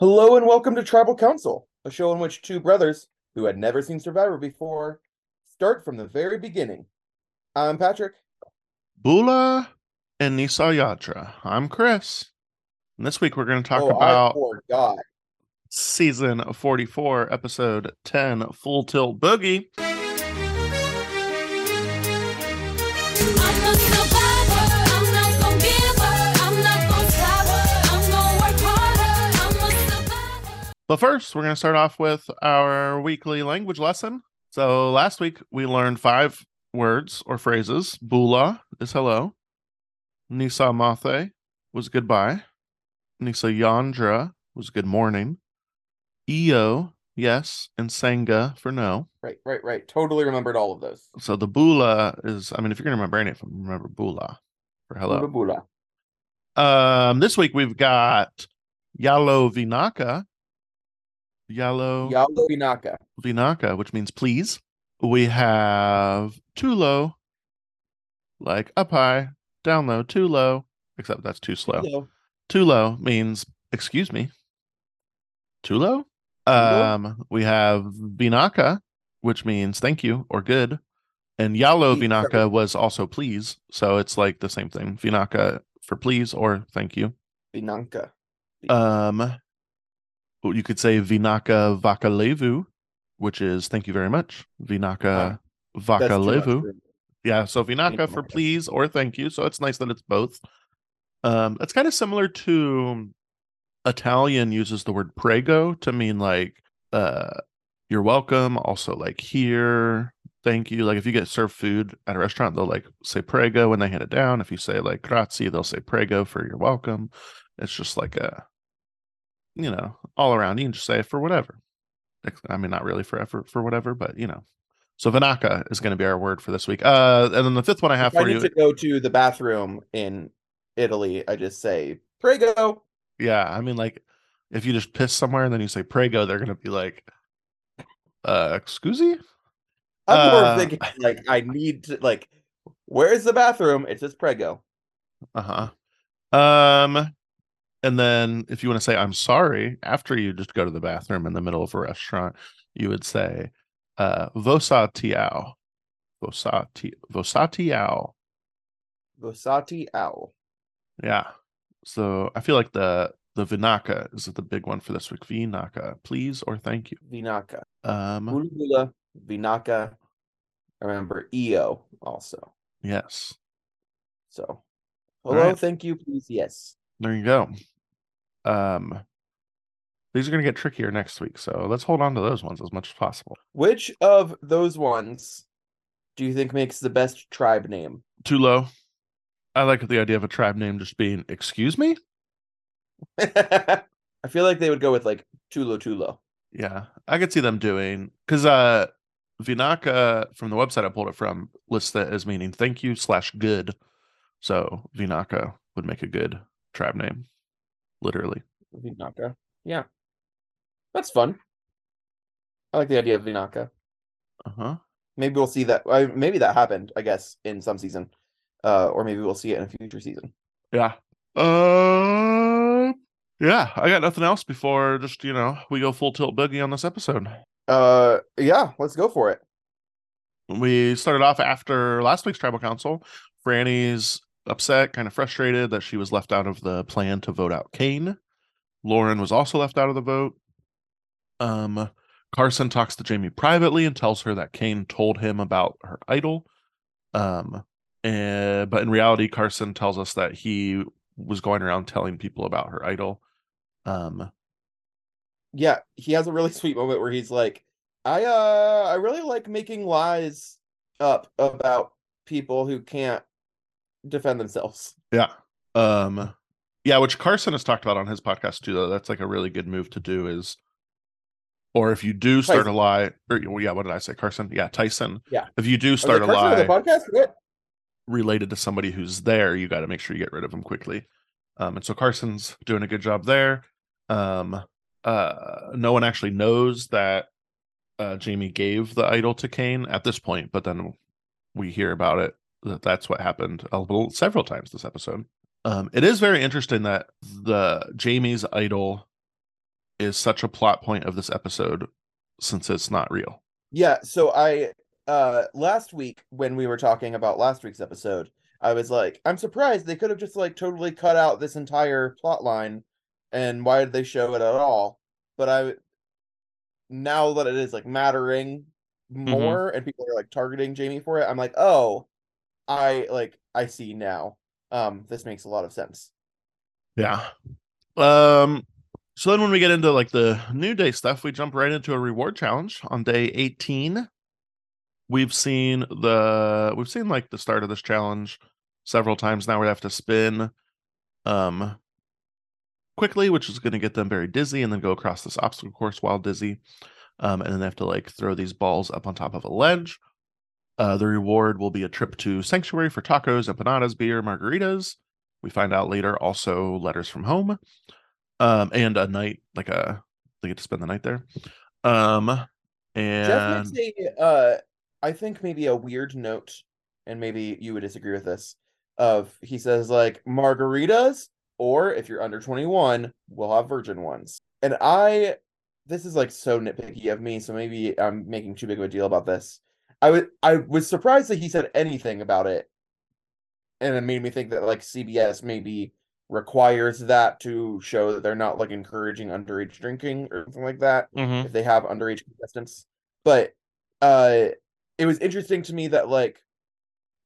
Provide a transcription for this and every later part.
Hello and welcome to Tribal Council, a show in which two brothers who had never seen Survivor before start from the very beginning. I'm Patrick. Bula and Nisa Yatra. I'm Chris. And this week we're going to talk oh, about season 44, episode 10, Full Tilt Boogie. But first, we're going to start off with our weekly language lesson. So last week we learned five words or phrases. Bula is hello. Nisa Mathe was goodbye. Nisa Yandra was good morning. Io, yes, and Sanga for no. Right, right, right. Totally remembered all of those. So the Bula is, I mean, if you're going to remember any of them, remember Bula for hello. Bula bula. Um, this week we've got Yalo Vinaka. Yalo Yalo Vinaka. Vinaka, which means please. We have too low, like up high, down low, too low, except that's too slow. Hello. Too low means excuse me. Too low? low? Um, we have Vinaka, which means thank you or good. And Yalo Vinaka was also please. So it's like the same thing. Vinaka for please or thank you. Vinanka. Um, you could say Vinaka Vakalevu, which is thank you very much. Vinaka much Vakalevu. Yeah, so Vinaka for please or thank you. So it's nice that it's both. Um, it's kind of similar to Italian uses the word prego to mean like uh you're welcome, also like here, thank you. Like if you get served food at a restaurant, they'll like say prego when they hand it down. If you say like grazie, they'll say prego for you're welcome. It's just like a you know, all around. You can just say it for whatever. I mean, not really for effort for whatever, but you know. So Vinaka is going to be our word for this week. Uh, and then the fifth one I have If I for need you. to go to the bathroom in Italy, I just say Prego. Yeah, I mean, like, if you just piss somewhere and then you say prego, they're gonna be like, uh, excuse me? I'm more Uh, thinking like I need to like where's the bathroom? It says Prego. Uh-huh. Um, and then if you want to say I'm sorry after you just go to the bathroom in the middle of a restaurant, you would say, uh, vosatiao. Vosati vosatiao. Vosati owl. Yeah. So I feel like the the vinaka is the big one for this week. Vinaka, please or thank you. Vinaka. Um. Vinaka. I remember EO also. yes. So hello, right. thank you, please. Yes. There you go. Um, these are going to get trickier next week, so let's hold on to those ones as much as possible. Which of those ones do you think makes the best tribe name? Too low. I like the idea of a tribe name just being "Excuse me." I feel like they would go with like Tulo Tulo. Yeah, I could see them doing because uh, Vinaka from the website I pulled it from lists that as meaning "thank you" slash "good." So Vinaka would make a good tribe name, literally. Vinaka. Yeah. That's fun. I like the idea of Vinaka. Uh huh. Maybe we'll see that. I maybe that happened, I guess, in some season. Uh, or maybe we'll see it in a future season. Yeah. Uh, yeah. I got nothing else before just you know we go full tilt boogie on this episode. Uh, yeah, let's go for it. We started off after last week's tribal council. Franny's upset, kind of frustrated that she was left out of the plan to vote out Kane. Lauren was also left out of the vote. Um, Carson talks to Jaime privately and tells her that Kane told him about her idol. Um, and, but in reality, Carson tells us that he was going around telling people about her idol. Um, Yeah, he has a really sweet moment where he's like, "I uh, I really like making lies up about people who can't defend themselves." Yeah. Um yeah, which Carson has talked about on his podcast too, though. That's like a really good move to do is or if you do start Tyson. a lie, or well, yeah, what did I say? Carson? Yeah, Tyson. Yeah. If you do start a lie podcast? What? related to somebody who's there, you got to make sure you get rid of them quickly. Um, and so Carson's doing a good job there. Um, uh, no one actually knows that uh, Jaime gave the idol to Kane at this point, but then we hear about it that's what happened a little, several times this episode. Um, it is very interesting that the Jaime's idol is such a plot point of this episode since it's not real. Yeah, so I uh last week when we were talking about last week's episode, I was like, I'm surprised they could have just like totally cut out this entire plot line and why did they show it at all? But I now that it is like mattering more and people are like targeting Jaime for it, I'm like, "Oh, I like I see now. Um this makes a lot of sense." Yeah. Um so then when we get into like the new day stuff, we jump right into a reward challenge on day 18. We've seen the we've seen like the start of this challenge several times now they have to spin um quickly, which is going to get them very dizzy and then go across this obstacle course while dizzy. Um and then they have to like throw these balls up on top of a ledge. Uh the reward will be a trip to Sanctuary for tacos, empanadas, beer, margaritas. We find out later also letters from home um and a night like a they get to spend the night there um Jeff and makes a uh I think maybe a weird note, and maybe you would disagree with this. Of he says like margaritas, or if you're under 21, we'll have virgin ones. And I this is like so nitpicky of me, so maybe I'm making too big of a deal about this. I would I was surprised that he said anything about it. And it made me think that like CBS maybe requires that to show that they're not like encouraging underage drinking or something like that Mhm. if they have underage contestants. But uh it was interesting to me that like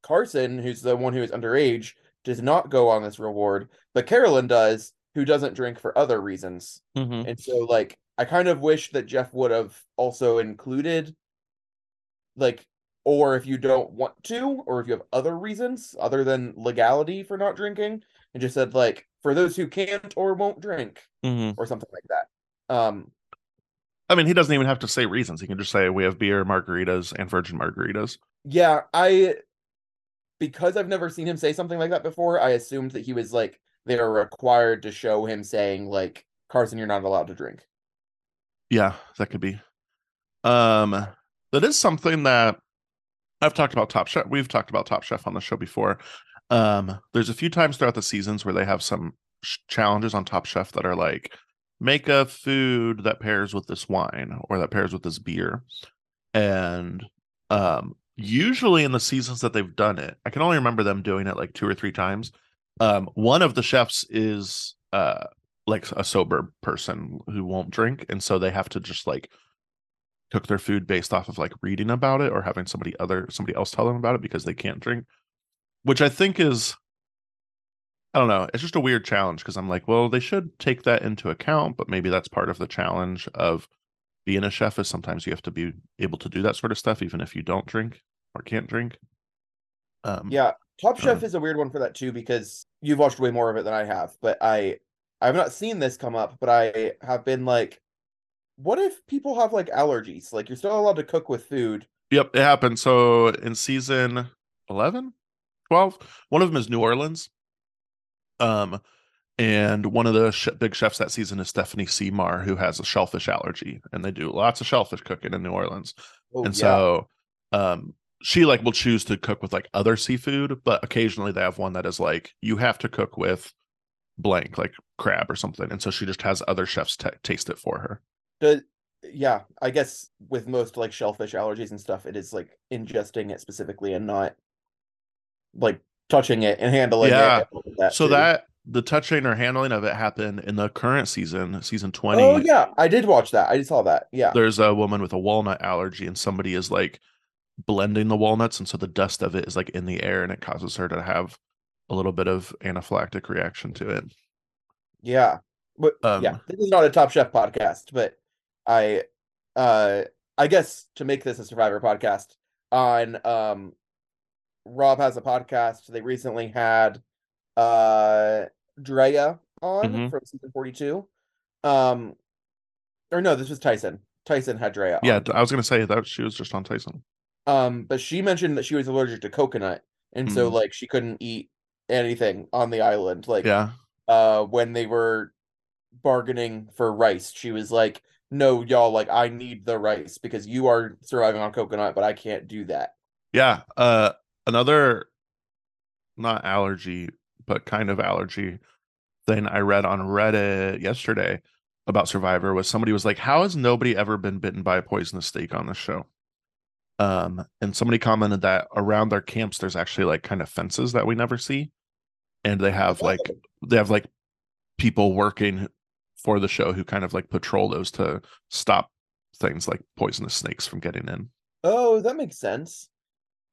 Carson, who's the one who is underage, does not go on this reward, but Carolyn does, who doesn't drink for other reasons. Mhm. And so like I kind of wish that Jeff would have also included like or if you don't want to or if you have other reasons other than legality for not drinking and just said like for those who can't or won't drink Mhm. or something like that. Um i mean he doesn't even have to say reasons he can just say we have beer margaritas and virgin margaritas Yeah, I because I've never seen him say something like that before, I assumed that he was like they are required to show him saying like Carson, you're not allowed to drink. yeah that could be um that is something that i've talked about top chef. We've talked about top chef on the show before. Um there's a few times throughout the seasons where they have some sh- challenges on top chef that are like make a food that pairs with this wine or that pairs with this beer. And um usually in the seasons that they've done it i can only remember them doing it like two or three times. Um one of the chefs is uh like a sober person who won't drink. And so they have to just like cook their food based off of like reading about it or having somebody other somebody else tell them about it because they can't drink which i think is i don't know it's just a weird challenge because i'm like well they should take that into account but maybe that's part of the challenge of being a chef is sometimes you have to be able to do that sort of stuff even if you don't drink or can't drink um Yeah, Top Chef Uh. is a weird one for that too because you've watched way more of it than I have, but I I've not seen this come up, but I have been like what if people have like allergies? Like you're still allowed to cook with food. Yep, it happened. So in season 11, 12, one of them is New Orleans. Um, and one of the sh- big chefs that season is Stephanie Cmar, who has a shellfish allergy, and they do lots of shellfish cooking in New Orleans. Oh, and yeah. so, um, she like will choose to cook with like other seafood, but occasionally they have one that is like you have to cook with blank, like crab or something, and so she just has other chefs ta taste it for her. Does yeah, I guess with most like shellfish allergies and stuff, it is like ingesting it specifically and not like touching it and handling Yeah. it. and that so too. that the touching or handling of it happened in the current season, season 20. Oh yeah, I did watch that. I saw that. Yeah. There's a woman with a walnut allergy, and somebody is like blending the walnuts, and so the dust of it is like in the air, and it causes her to have a little bit of anaphylactic reaction to it. Yeah. But yeah, Um, this is not a Top Chef podcast, but I uh I guess to make this a Survivor podcast on um Rob has a podcast. They recently had uh Drea on Mhm. from season 42. Um or no, this was Tyson. Tyson had Drea Yeah. I was gonna say that she was just on Tyson. Um, but she mentioned that she was allergic to coconut, and so Mm. like she couldn't eat anything on the island. Like Yeah, uh when they were bargaining for rice, she was like, No, y'all, like I need the rice because you are surviving on coconut, but I can't do that. yeah. Uh, another not allergy, but kind of allergy thing I read on Reddit yesterday about Survivor was somebody was like, "How has nobody ever been bitten by a poisonous snake on this show?" Um, and somebody commented that around their camps, there's actually like kind of fences that we never see, and they have like they have like people working for the show who kind of like patrol those to stop things like poisonous snakes from getting in. Oh, that makes sense.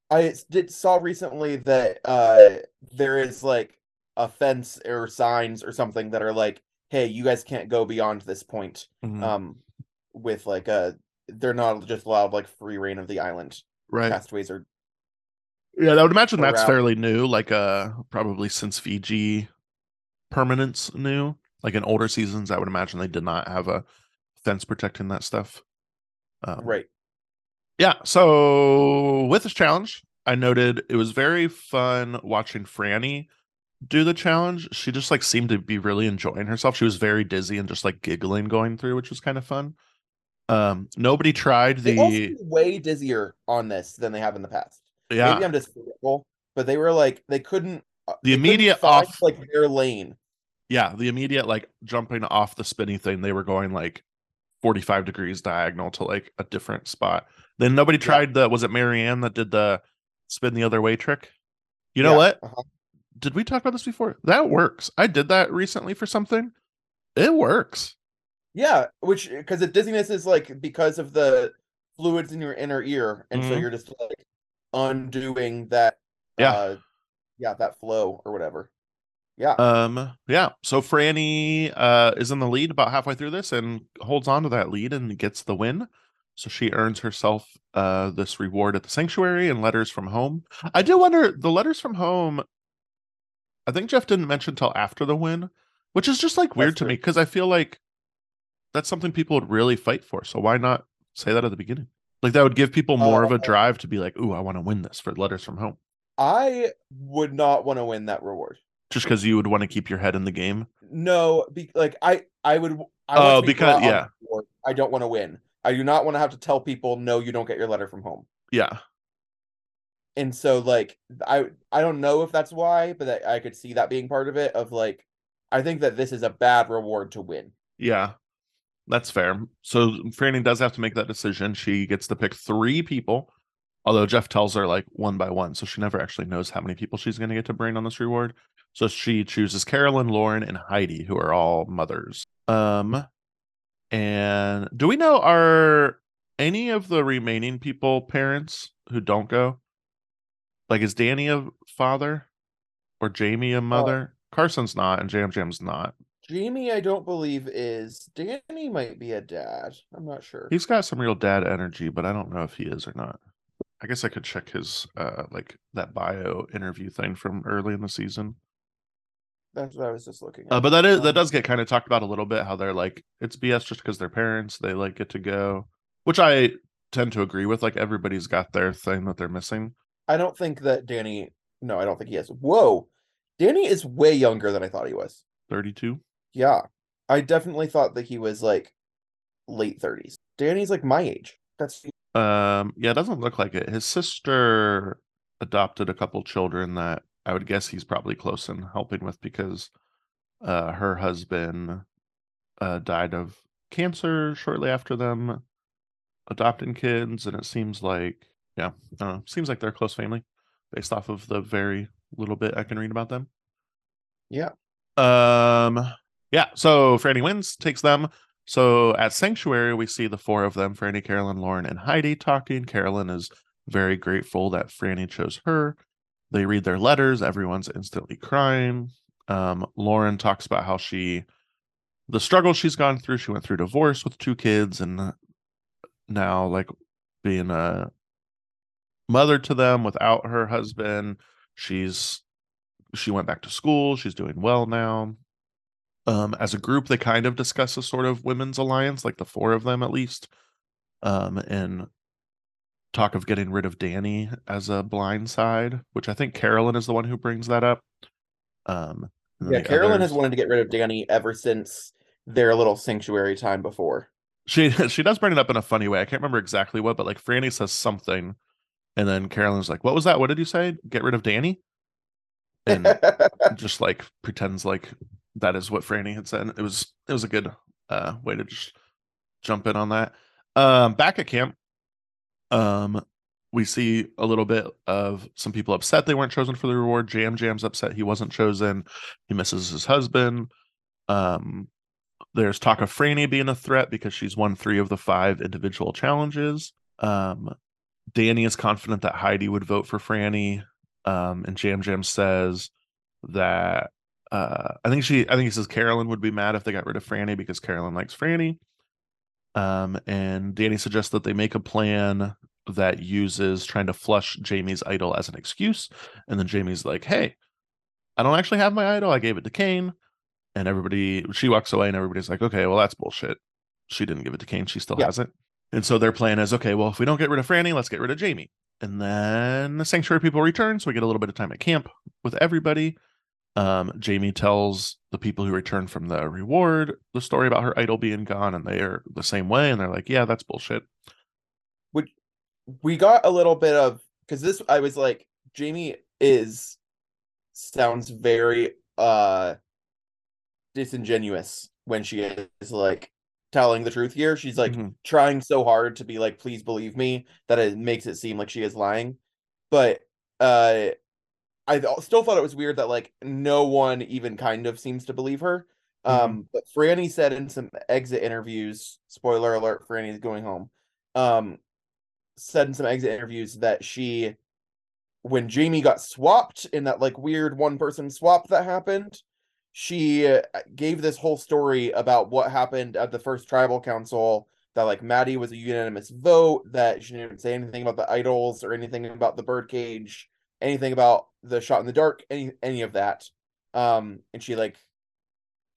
I did saw recently that uh there is like a fence or signs or something that are like, hey, you guys can't go beyond this point. Mhm. Um with like uh they're not just allowed like free reign of the island. right. Castaways are Yeah, I would imagine that's fairly new, like uh probably since Fiji permanence new. Like in older seasons, I would imagine they did not have a fence protecting that stuff. Um, right. Yeah. So with this challenge, I noted it was very fun watching Franny do the challenge. She just like seemed to be really enjoying herself. She was very dizzy and just like giggling going through, which was kind of fun. Um, nobody tried the way dizzier on this than they have in the past. yeah Maybe I'm just forgetful, but they were like they couldn't uh, The they couldn't immediate find, off- like their lane. Yeah the immediate like jumping off the spinny thing. They were going like 45 degrees diagonal to like a different spot. Then nobody Yeah. tried the was it Marianne that did the spin the other way trick? You know Yeah, what? uh-huh. did we talk about this before? That works. I did that recently for something. It works. Yeah, which because the dizziness is like because of the fluids in your inner ear, and so Mhm. you're just like undoing that. Yeah. uh, yeah, that flow or whatever. Yeah, Um, yeah. So Franny uh is in the lead about halfway through this and holds on to that lead and gets the win. So she earns herself uh this reward at the sanctuary and letters from home. I do wonder the letters from home. I think Jeff didn't mention till after the win, which is just like weird to me because I feel like that's something people would really fight for. So why not say that at the beginning? Like that would give people more of a Uh, drive to be like, "Ooh, I want to win this for letters from home." I would not want to win that reward. Just because you would want to keep your head in the game. No, be, like I, I would. I Oh, be because- yeah. I don't want to win. I do not want to have to tell people no, you don't get your letter from home. Yeah. And so, like, I, I don't know if that's why, but I, I could see that being part of it. Of like, I think that this is a bad reward to win. Yeah, that's fair. So Franny does have to make that decision. She gets to pick three people, although Jeff tells her like one by one, so she never actually knows how many people she's going to get to bring on this reward. So she chooses Carolyn, Lauren, and Heidi, who are all mothers. Um, and do we know are any of the remaining people parents who don't go? Like, is Danny a father or Jaime a mother? Carson's not, and Jam Jam's not. Jaime, I don't believe is. Danny might be a dad. I'm not sure. He's got some real dad energy, but I don't know if he is or not. I guess I could check his uh like that bio interview thing from early in the season. That's what I was just looking at. Uh, but that is that Um, does get kind of talked about a little bit how they're like it's BS just because they're parents, they like get to go, which I tend to agree with. Like everybody's got their thing that they're missing. I don't think that Danny. No, I don't think he is. Whoa, Danny is way younger than I thought he was. 32. Yeah, I definitely thought that he was like late 30s. Danny's like my age. That's Um yeah, it doesn't look like it. His sister adopted a couple children that I would guess he's probably close in helping with because uh her husband uh died of cancer shortly after them adopting kids and it seems like yeah, I don't know, seems like they're a close family based off of the very little bit I can read about them. yeah. Um, yeah. So Franny wins, takes them. So at Sanctuary, we see the four of them: Franny, Carolyn, Lauren, and Heidi talking. Carolyn is very grateful that Franny chose her. They read their letters. Everyone's instantly crying. Um, Lauren talks about how she, the struggle she's gone through. She went through divorce with two kids, and now like being a mother to them without her husband. She's she went back to school she's doing well now um as a group they kind of discuss a sort of women's alliance like the four of them at least um and talk of getting rid of danny as a blind side which i think carolyn is the one who brings that up um Yeah, Carolyn has wanted to get rid of Danny ever since their little sanctuary time before. she she does bring it up in a funny way i can't remember exactly what but like franny says something and then carolyn's like what was that what did you say get rid of danny and just like pretends like that is what Franny had said. It was it was a good Uh, way to just jump in on that. Um, back at camp, um, we see a little bit of some people upset they weren't chosen for the reward. Jam Jam's upset he wasn't chosen. He misses his husband. Um, there's talk of Franny being a threat because she's won three of the five individual challenges. Um, Danny is confident that Heidi would vote for Franny. Um, and Jam Jam says that uh, I think she, I think he says Carolyn would be mad if they got rid of Franny because Carolyn likes Franny. Um, and Danny suggests that they make a plan that uses trying to flush Jaime's idol as an excuse. And then Jaime's like, hey, I don't actually have my idol. I gave it to Kane. And everybody, she walks away, and everybody's like, okay, well, that's bullshit. She didn't give it to Kane. She still Yeah. has it. And so their plan is, okay, well, if we don't get rid of Franny, let's get rid of Jaime. And then the sanctuary people return, so we get a little bit of time at camp with everybody. Um, Jaime tells the people who return from the reward the story about her idol being gone, and they are the same way, and they're like, "Yeah, that's bullshit." Which we got a little bit of because this I was like Jaime is sounds very uh disingenuous when she is like telling the truth here. She's like Mhm. trying so hard to be like, please believe me, that it makes it seem like she is lying. But uh I still thought it was weird that like no one even kind of seems to believe her. Um, but Franny said in some exit interviews, spoiler alert, Franny's going home. Um, said in some exit interviews that she, when Jaime got swapped in that like weird one person swap that happened, she uh, gave this whole story about what happened at the first tribal council. That like Maddy was a unanimous vote. That she didn't say anything about the idols or anything about the birdcage, anything about the shot in the dark, any any of that. Um, and she like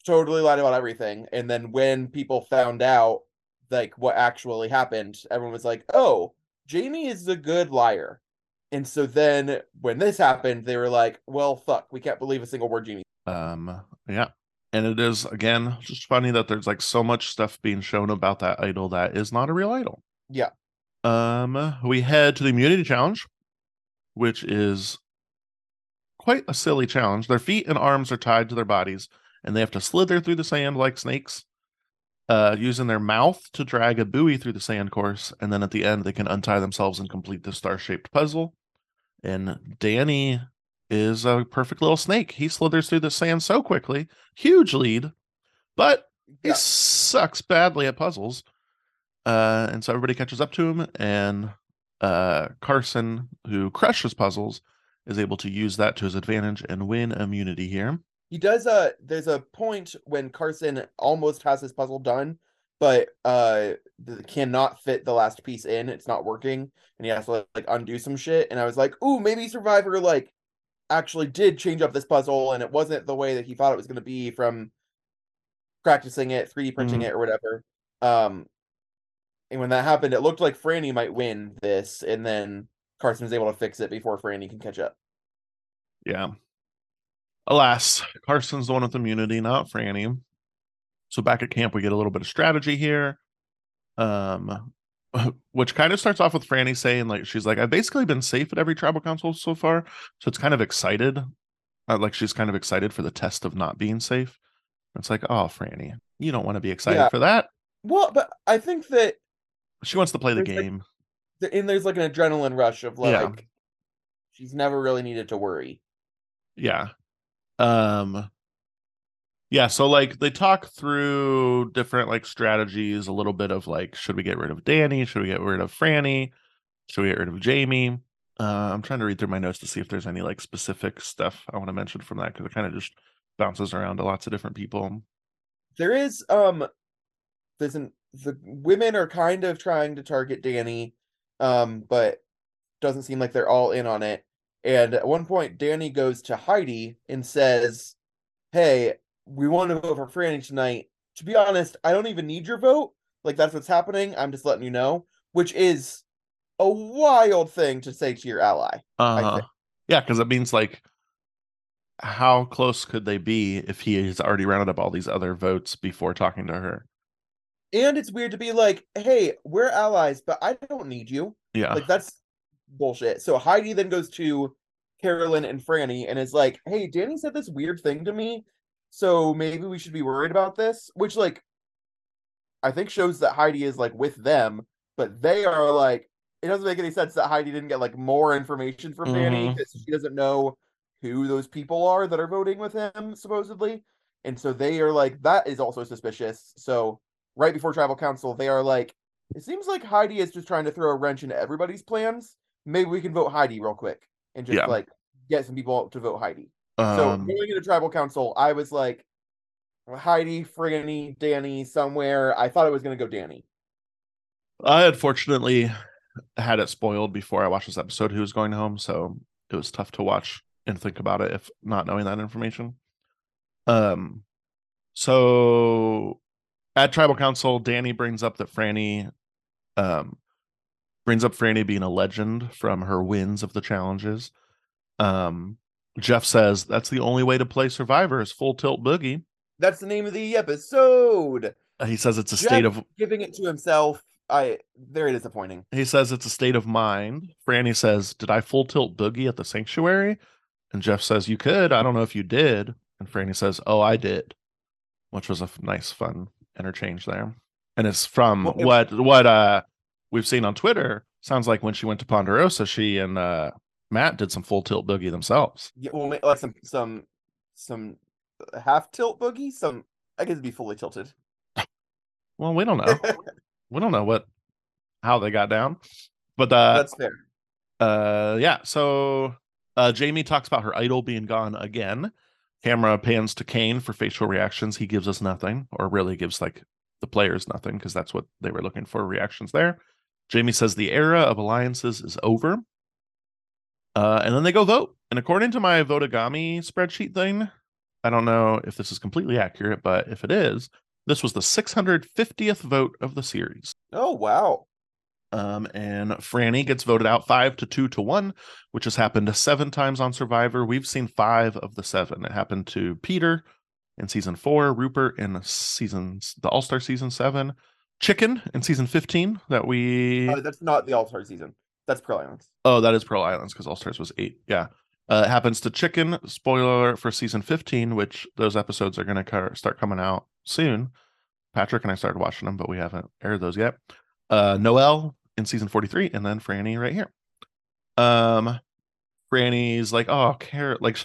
totally lied about everything. And then when people found out like what actually happened, everyone was like, "Oh, Jaime is a good liar." And so then when this happened, they were like, "Well, fuck, we can't believe a single word Jaime." Um, yeah. And it is again just funny that there's like so much stuff being shown about that idol that is not a real idol. Yeah. Um, we head to the immunity challenge, which is quite a silly challenge. Their feet and arms are tied to their bodies, and they have to slither through the sand like snakes, uh, using their mouth to drag a buoy through the sand course, and then at the end they can untie themselves and complete the star-shaped puzzle. And Danny is a perfect little snake. He slithers through the sand so quickly, huge lead, but he Yeah. sucks badly at puzzles. Uh, and so everybody catches up to him, and uh, Carson, who crushes puzzles, is able to use that to his advantage and win immunity here. He does uh there's a point when Carson almost has his puzzle done, but uh cannot fit the last piece in. It's not working, and he has to like undo some shit. And I was like, ooh, maybe Survivor like actually did change up this puzzle, and it wasn't the way that he thought it was gonna be from practicing it, 3D printing Mhm. it or whatever. Um and when that happened, it looked like Franny might win this, and then Carson was able to fix it before Franny can catch up. Yeah. Alas, Carson's the one with immunity, not Franny. So back at camp, we get a little bit of strategy here. Um, which kind of starts off with Franny saying, like, she's like, I've basically been safe at every tribal council so far. So it's kind of excited. Uh, like she's kind of excited for the test of not being safe. It's like, oh, Franny, you don't want to be excited Yeah. for that. Well, but I think that She wants to play the There's, like, game. th- and there's like an adrenaline rush of like Yeah. she's never really needed to worry. yeah um yeah so like they talk through different like strategies a little bit of like should we get rid of danny should we get rid of franny should we get rid of jaime uh, i'm trying to read through my notes to see if there's any like specific stuff i want to mention from that because it kind of just bounces around to lots of different people There is um there's an the women are kind of trying to target Danny, um, but doesn't seem like they're all in on it. And at one point, Danny goes to Heidi and says, Hey, we want to vote for Franny tonight. To be honest, I don't even need your vote. Like that's what's happening. I'm just letting you know, which is a wild thing to say to your ally. uh think. yeah because it means like how close could they be if he has already rounded up all these other votes before talking to her And it's weird to be like, hey, we're allies, but I don't need you. yeah Like that's bullshit. So Heidi then goes to Carolyn and Franny and is like, hey, Danny said this weird thing to me. So maybe we should be worried about this. Which like I think shows that Heidi is like with them, but they are like it doesn't make any sense that Heidi didn't get like more information from Danny Mhm. because she doesn't know who those people are that are voting with him supposedly, and so they are like that is also suspicious. So right before tribal council, they are like, it seems like Heidi is just trying to throw a wrench into everybody's plans. Maybe we can vote Heidi real quick and just Yeah. like get some people to vote Heidi. So Um, going into tribal council, I was like Heidi, Franny, Danny, somewhere. I thought it was gonna go Danny. I unfortunately had it spoiled before I watched this episode who was going home, so it was tough to watch and think about it if not knowing that information. Um so at tribal council, Danny brings up that Franny um brings up Franny being a legend from her wins of the challenges. Um Jeff says that's the only way to play Survivor is full tilt boogie. That's the name of the episode. Uh, He says it's a Jeff state of giving it to himself. I very disappointing. He says it's a state of mind. Franny says, Did I full tilt boogie at the sanctuary? And Jeff says, You could. I don't know if you did. And Franny says, Oh, I did, which was a f- nice, fun interchange there. And it's from Well, it- what what uh we've seen on Twitter. Sounds like when she went to Ponderosa, she and uh Matt did some full tilt boogie themselves. Yeah, well, like some some some half tilt boogie. Some I guess it'd be fully tilted. Well, we don't know. we don't know what how they got down. But uh That's fair. uh yeah so uh jaime talks about her idol being gone again camera pans to kane for facial reactions he gives us nothing or really gives like the players nothing because that's what they were looking for reactions there. Jaime says the era of alliances is over. Uh and then they go vote. And according to my votagami spreadsheet thing i don't know if this is completely accurate but if it is this was the 650th vote of the series. Oh wow. Um, and Franny gets voted out five to two to one, which has happened seven times on Survivor. We've seen five of the seven. It happened to Peter in season four, Rupert in seasons the All Star season seven, Chicken in season fifteen. That we Uh, that's not the All Star season. That's Pearl Islands. oh that is Pearl Islands because All Stars was eight. Yeah, uh, it happens to Chicken. Spoiler for season fifteen, which those episodes are going to start coming out soon. Patrick and I started watching them, but we haven't aired those yet. Uh, Noelle in season 43, and then Franny right here. Um, Franny's like, oh, Carol, like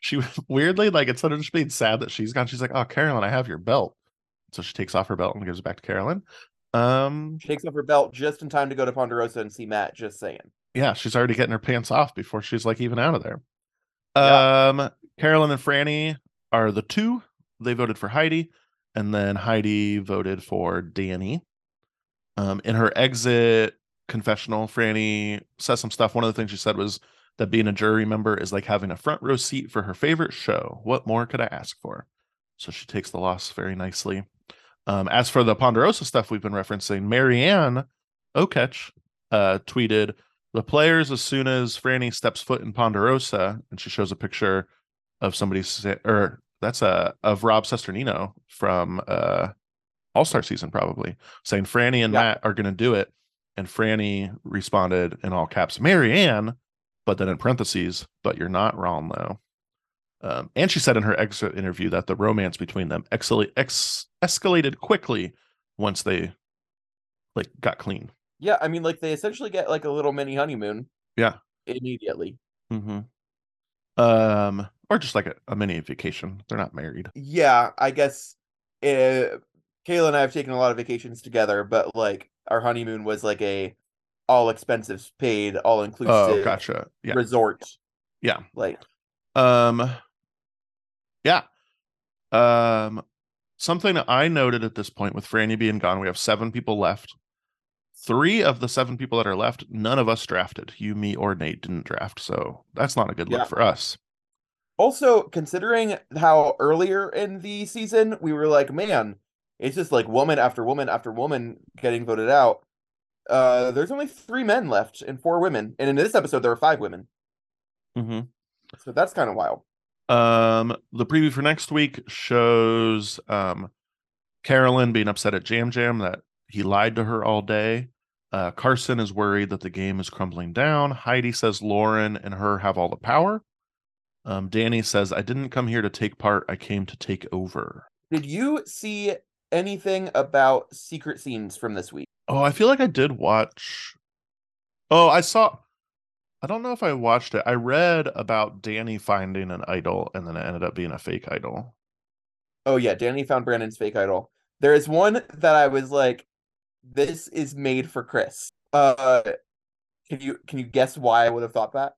she weirdly, like instead of just being sad that she's gone, she's like, oh, Carolyn, I have your belt. So she takes off her belt and gives it back to Carolyn. Um, She takes off her belt just in time to go to Ponderosa and see Matt. Just saying. yeah, she's already getting her pants off before she's like even out of there. Yeah. Um, Carolyn and Franny are the two. They voted for Heidi, and then Heidi voted for Danny. Um, in her exit confessional, Franny says some stuff. One of the things she said was that being a jury member is like having a front row seat for her favorite show. What more could I ask for? So she takes the loss very nicely. Um, as for the Ponderosa stuff we've been referencing, Marianne Oketch uh, tweeted the players as soon as Franny steps foot in Ponderosa, and she shows a picture of somebody or that's a of Rob Cesternino from uh All Star season, probably saying Franny and Yeah. Matt are gonna do it. And Franny responded in all caps, Marianne, but then in parentheses, but you're not wrong though. Um, and she said in her exit interview that the romance between them ex- escalated quickly once they like got clean. Yeah, I mean, like they essentially get like a little mini honeymoon. Yeah. Immediately. Mm-hmm. Um, or just like a, a mini vacation. They're not married. Yeah, I guess. Uh, Kayla and I have taken a lot of vacations together, but like our honeymoon was like a all expenses paid, all inclusive Oh, gotcha. Yeah. resort. Yeah. Like Um, yeah. Um, something I noted at this point with Franny being gone, we have seven people left. Three of the seven people that are left, none of us drafted. You, me, or Nate didn't draft, so that's not a good Yeah. look for us. Also, considering how earlier in the season we were like, man, it's just like woman after woman after woman getting voted out. Uh, there's only three men left and four women, and in this episode there were five women. Mm-hmm. So that's kind of wild. Um, the preview for next week shows um Carolyn being upset at Jam Jam that he lied to her all day. Uh, Carson is worried that the game is crumbling down. Heidi says Lauren and her have all the power. Um, Danny says, I didn't come here to take part, I came to take over. Did you see anything about secret scenes from this week? Oh, I feel like I did watch. Oh, I saw. I don't know if I watched it. I read about Danny finding an idol and then it ended up being a fake idol. Oh yeah, Danny found Brandon's fake idol. There is one that I was like, this is made for Chris. Uh can you can you guess why I would have thought that?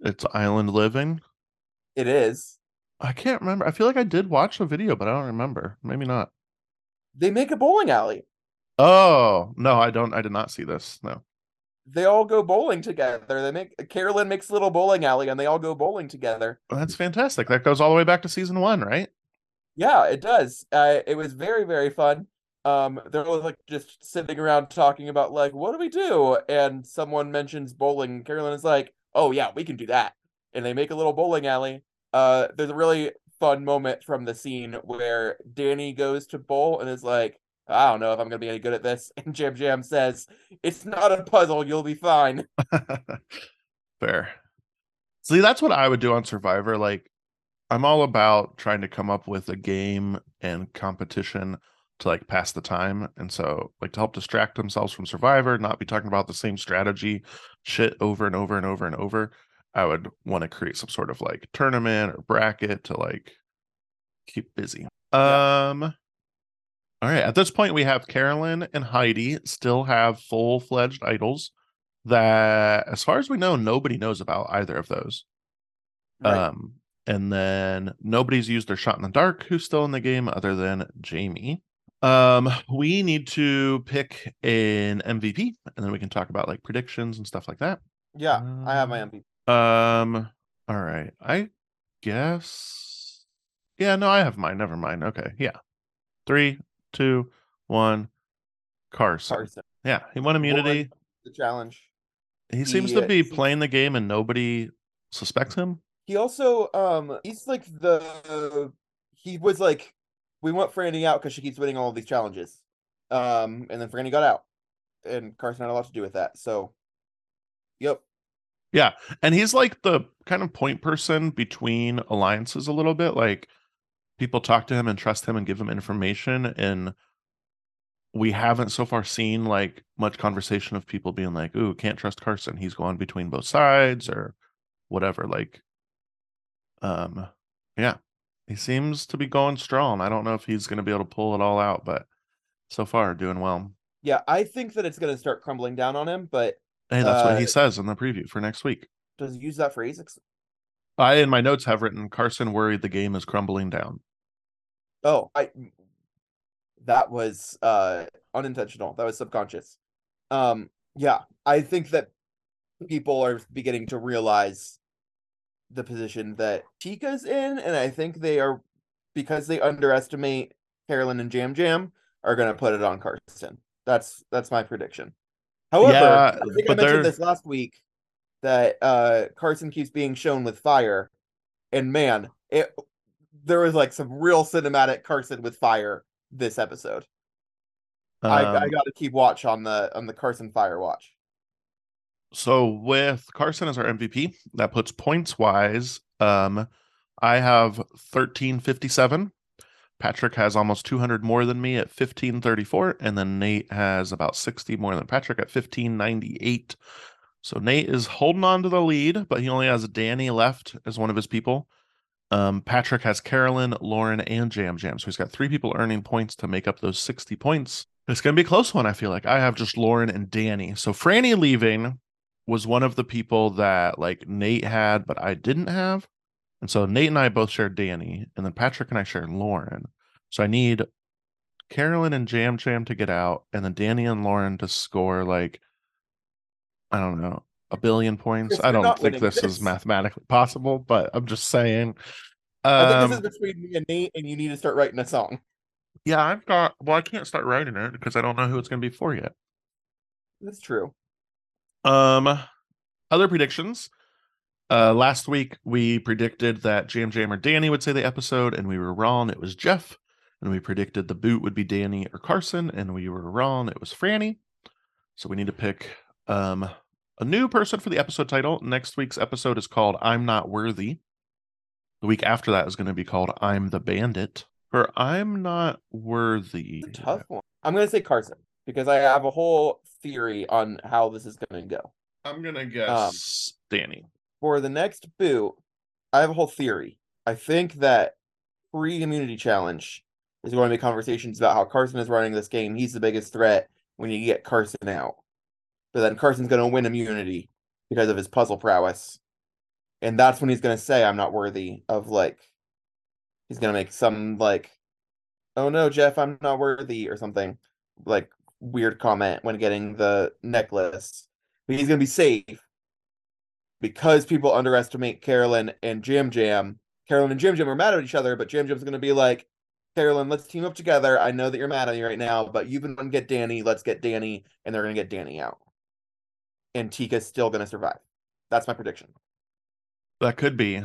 It's Island Living. It is. I can't remember. I feel like I did watch the video, but I don't remember. Maybe not. They make a bowling alley. Oh, no, I don't. I did not see this. No. They all go bowling together. They make Carolyn makes a little bowling alley and they all go bowling together. That's fantastic. That goes all the way back to season one, right? Yeah, it does. Uh, it was very, very fun. Um, they're all like just sitting around talking about like, what do we do? And someone mentions bowling. Carolyn is like, oh yeah, we can do that. And they make a little bowling alley. Uh, there's a really fun moment from the scene where Danny goes to bowl and is like, I don't know if I'm gonna be any good at this. And Jam Jam says, It's not a puzzle, you'll be fine. Fair. See, that's what I would do on Survivor. Like, I'm all about trying to come up with a game and competition to like pass the time. And so, like, to help distract themselves from Survivor, not be talking about the same strategy shit over and over and over and over. I would want to create some sort of like tournament or bracket to like keep busy. Yeah. Um, all right. At this point, we have Carolyn and Heidi still have full fledged idols that, as far as we know, nobody knows about either of those. Right. Um, and then nobody's used their shot in the dark who's still in the game other than Jaime. Um, we need to pick an MVP and then we can talk about like predictions and stuff like that. yeah, I have my Um, MVP. Um, all right. I guess. Yeah, no, I have mine. Never mind. Okay. Yeah. Three, two, one. Carson. Carson. Yeah, he won immunity. The challenge. He seems He, to be he- playing the game and nobody suspects him. He also um he's like the he was like we want Franny out because she keeps winning all these challenges. Um and then Franny got out. And Carson had a lot to do with that. So Yep. Yeah, and he's like the kind of point person between alliances a little bit. Like people talk to him and trust him and give him information, and we haven't so far seen like much conversation of people being like, "Ooh, can't trust Carson. He's going between both sides or whatever." Like, um, yeah, he seems to be going strong. I don't know if he's going to be able to pull it all out, but so far doing well. Yeah, I think that it's gonna start crumbling down on him, but Hey, that's what he Uh, says in the preview for next week. does he use that phrase? I in my notes have written Carson worried the game is crumbling down. Oh, I that was uh unintentional. That was subconscious. Um yeah, I think that people are beginning to realize the position that Tika's in and I think they are because they underestimate Carolyn and Jam Jam are going to put it on Carson. That's that's my prediction. However, Yeah, I think I they're- mentioned this last week that uh Carson keeps being shown with fire and man, it there was like some real cinematic Carson with fire this episode. I, I Um, got to keep watch on the on the Carson fire watch. so with Carson as our MVP, that puts points wise. Um, I have thirteen fifty seven. Patrick has almost two hundred more than me at fifteen thirty four, and then Nate has about sixty more than Patrick at fifteen ninety eight. So Nate is holding on to the lead, but he only has Danny left as one of his people. Um, Patrick has Carolyn, Lauren, and Jam Jam. So he's got three people earning points to make up those 60 points. It's going to be a close one, I feel like. I have just Lauren and Danny. So Franny leaving was one of the people that like Nate had, but I didn't have. And so Nate and I both shared Danny, and then Patrick and I shared Lauren. So I need Carolyn and Jam Jam to get out, and then Danny and Lauren to score like, I don't know, a billion points. I don't think this, this. is mathematically possible, but I'm just saying. I think Um, this is between me and Nate, and you need to start writing a song. yeah, I've got. Well, I can't start writing it because I don't know who it's going to be for yet. That's true. Um, other predictions. Uh, last week we predicted that Jam Jam or Danny would say the episode, and we were wrong. It was Jeff, and we predicted the boot would be Danny or Carson, and we were wrong. It was Franny. So we need to pick um a new person for the episode title. Next week's episode is called "I'm Not Worthy." The week after that is going to be called "I'm the Bandit." For I'm not worthy. Tough one. I'm gonna say Carson because I have a whole theory on how this is gonna go. I'm gonna guess Danny. For the next boot, I have a whole theory. I think that pre immunity challenge is going to be conversations about how Carson is running this game. He's the biggest threat when you get Carson out. But then Carson's going to win immunity because of his puzzle prowess. And that's when he's going to say, I'm not worthy of like, he's going to make some like, oh no, Jeff, I'm not worthy or something like weird comment when getting the necklace. But he's going to be safe because people underestimate Carolyn and Yam Yam. Carolyn and Yam Yam are mad at each other, but Yam Yam's going to be like, Carolyn, let's team up together. I know that you're mad at me right now, but you've been going to get Danny. Let's get Danny, and they're going to get Danny out. And Tika's still going to survive. That's my prediction. That could be.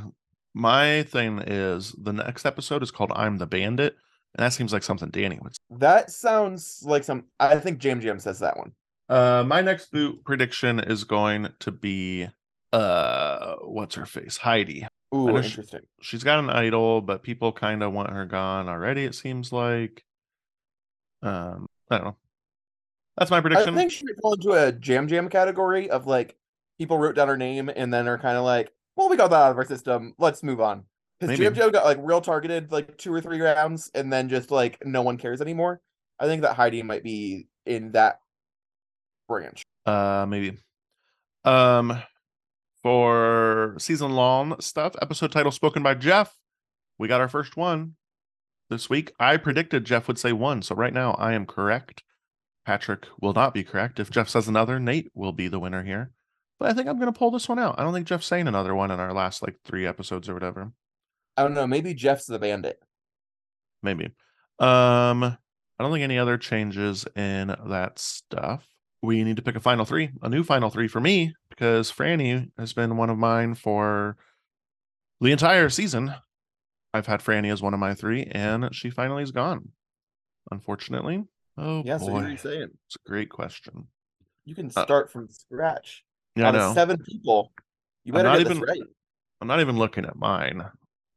My thing is the next episode is called I'm the Bandit, and that seems like something Danny would. say. That sounds like some. I think Yam Yam says that one. Uh, my next boot prediction is going to be uh, what's her face, Heidi. Ooh, know she- interesting. She's got an idol, but people kind of want her gone already. It seems like. Um, I don't know. That's my prediction I think she fall into a Yam Yam category of like people wrote down her name and then are kind of like, well, we got that out of our system. Let's move on. Because. Yam Yam got like real targeted like two or three rounds and then just like no one cares anymore. I think that Heidi might be in that branch. Uh, maybe. Um, for season long stuff, episode title spoken by Jeff. We got our first one this week. I predicted Jeff would say one, so right now I am correct. Patrick will not be correct. If Jeff says another, Nate will be the winner here. But I think I'm going to pull this one out. I don't think Jeff's saying another one in our last like three episodes or whatever. I don't know. Maybe Jeff's the bandit. Maybe. Um, I don't think any other changes in that stuff. We need to pick a final three, a new final three for me, because Frannie has been one of mine for the entire season. I've had Frannie as one of my three, and she finally is gone. Unfortunately. Oh Yeah, so who boy. are you saying? It's a great question. You can Uh, start from scratch. Yeah, Out of seven people, you better get even- this right. I'm not even looking at mine.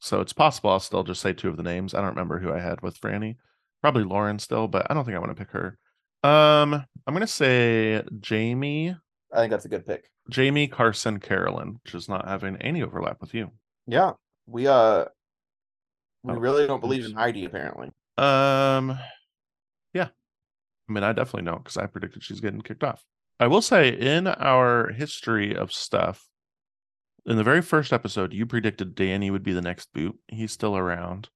So it's possible I'll still just say two of the names. I don't remember who I had with Frannie. Probably Lauren still, but I don't think I want to pick her. Um, I'm gonna say Jaime, I think that's a good pick. Jaime, Carson, Carolyn, which is not having any overlap with you. Yeah, we uh, we Oh, really don't believe in Heidi apparently. Um, yeah. I mean, I definitely don't because I predicted she's getting kicked off. I will say, in our history of stuff, in the very first episode, you predicted Danny would be the next boot. He's still around.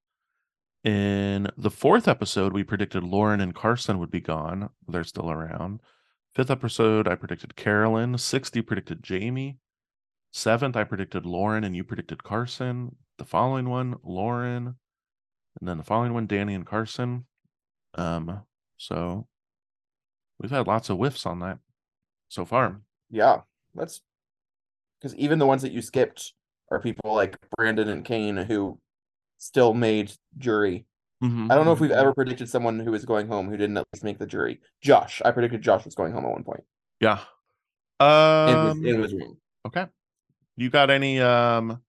In the fourth episode, we predicted Lauren and Carson would be gone. They're still around. Fifth episode, I predicted Carolyn. Sixth, you predicted Jaime. Seventh, I predicted Lauren and you predicted Carson. The following one, Lauren. And then the following one, Danny and Carson. Um, so we've had lots of whiffs on that so far. Yeah, that's because even the ones that you skipped are people like Brandon and Kane who still made jury. Mhm, I don't know if we've ever predicted someone who was going home who didn't at least make the jury. Josh, I predicted Josh was going home at one point Yeah. and was, Um, and was okay. You got any um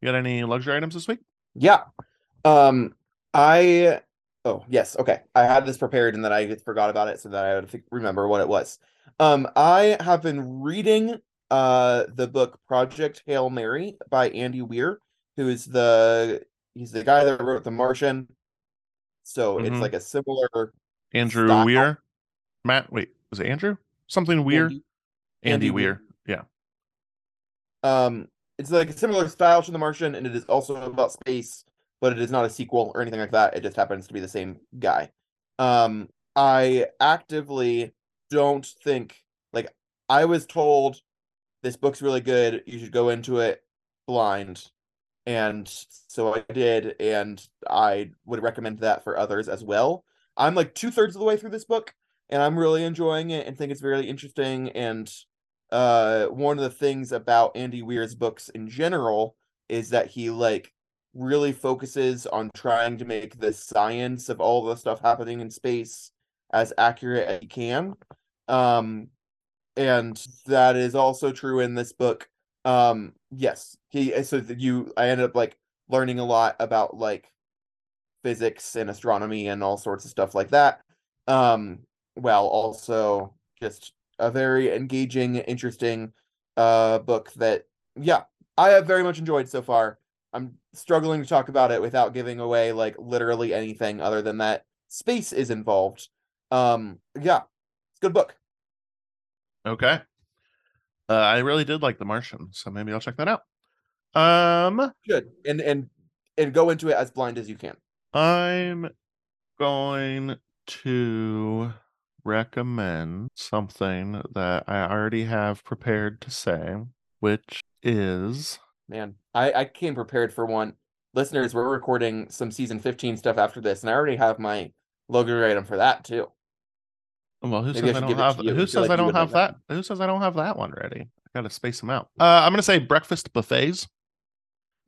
you got any luxury items this week? Yeah. Um, I. Oh yes, okay. I had this prepared and then I forgot about it, so that I would think- remember what it was. Um, I have been reading uh the book Project Hail Mary by Andy Weir, who is the he's the guy that wrote The Martian. So it's Mhm. like a similar Andrew Style. Weir. Matt, wait, was it Andrew? Something Weir? Andy- Andy, Andy Weir. Weir. Yeah. Um, it's like a similar style to The Martian, and it is also about space, but it is not a sequel or anything like that. It just happens to be the same guy. Um, I actively don't think like I was told this book's really good. You should go into it blind, and so I did, and I would recommend that for others as well. I'm like two thirds of the way through this book, and I'm really enjoying it and think it's very interesting and uh one of the things about Andy Weir's books in general is that he like really focuses on trying to make the science of all the stuff happening in space as accurate as he can. Um and that is also true in this book. Um yes, he so you I ended up like learning a lot about like physics and astronomy and all sorts of stuff like that. Um, while also just a very engaging, interesting uh book that yeah, I have very much enjoyed so far. I'm struggling to talk about it without giving away like literally anything other than that space is involved. Um, yeah, it's a good book. Okay. Uh, I really did like The Martian, so maybe I'll check that out. Um, Good. And and and go into it as blind as you can. I'm going to recommend something that I already have prepared to say, which is Man, I I came prepared for one. Listeners, we're recording some season 15 stuff after this, and I already have my logo item for that too. Well, who Maybe says I should don't have you. Who says like I don't have that? Who says I don't have that one ready? I gotta space them out. Uh, I'm gonna say breakfast buffets.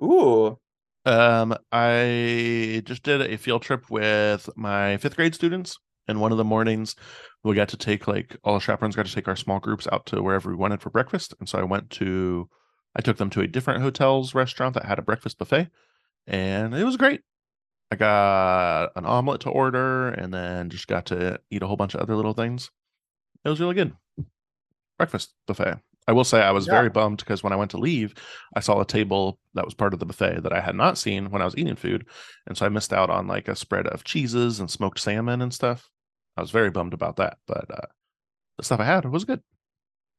Ooh, Um, I just did a field trip with my fifth grade students, and one of the mornings we got to take like all the chaperones got to take our small groups out to wherever we wanted for breakfast. And so I went to, I took them to a different hotel's restaurant that had a breakfast buffet, and it was great. I got an omelet to order, and then just got to eat a whole bunch of other little things. It was really good. Breakfast buffet. I will say I was very bummed because when I went to leave, I saw a table that was part of the buffet that I had not seen when I was eating food. And so I missed out on like a spread of cheeses and smoked salmon and stuff. I was very bummed about that. But uh, the stuff I had was good.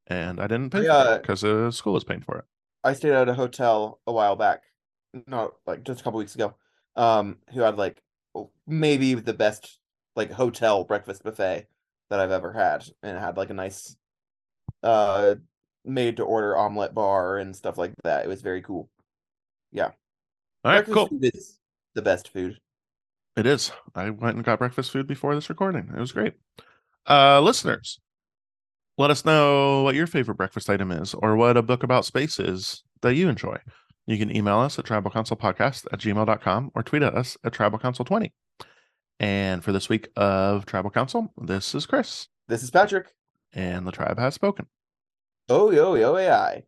And I didn't pay I, for it because uh, school was paying for it. I stayed at a hotel a while back, not like just a couple weeks ago. Um, who had like maybe the best like hotel breakfast buffet that I've ever had, and had like a nice, uh, made to order omelet bar and stuff like that. It was very cool. Yeah. All right, breakfast cool. food is the best food. It is. I went and got breakfast food before this recording. It was great. Uh, listeners, let us know what your favorite breakfast item is or what a book about space is that you enjoy. You can email us at tribalcouncilpodcast at gmail.com or tweet at us at tribalcouncil20. And for this week of Tribal Council, this is Chris, This is Patrick. and the tribe has spoken. Oh yo yo AI.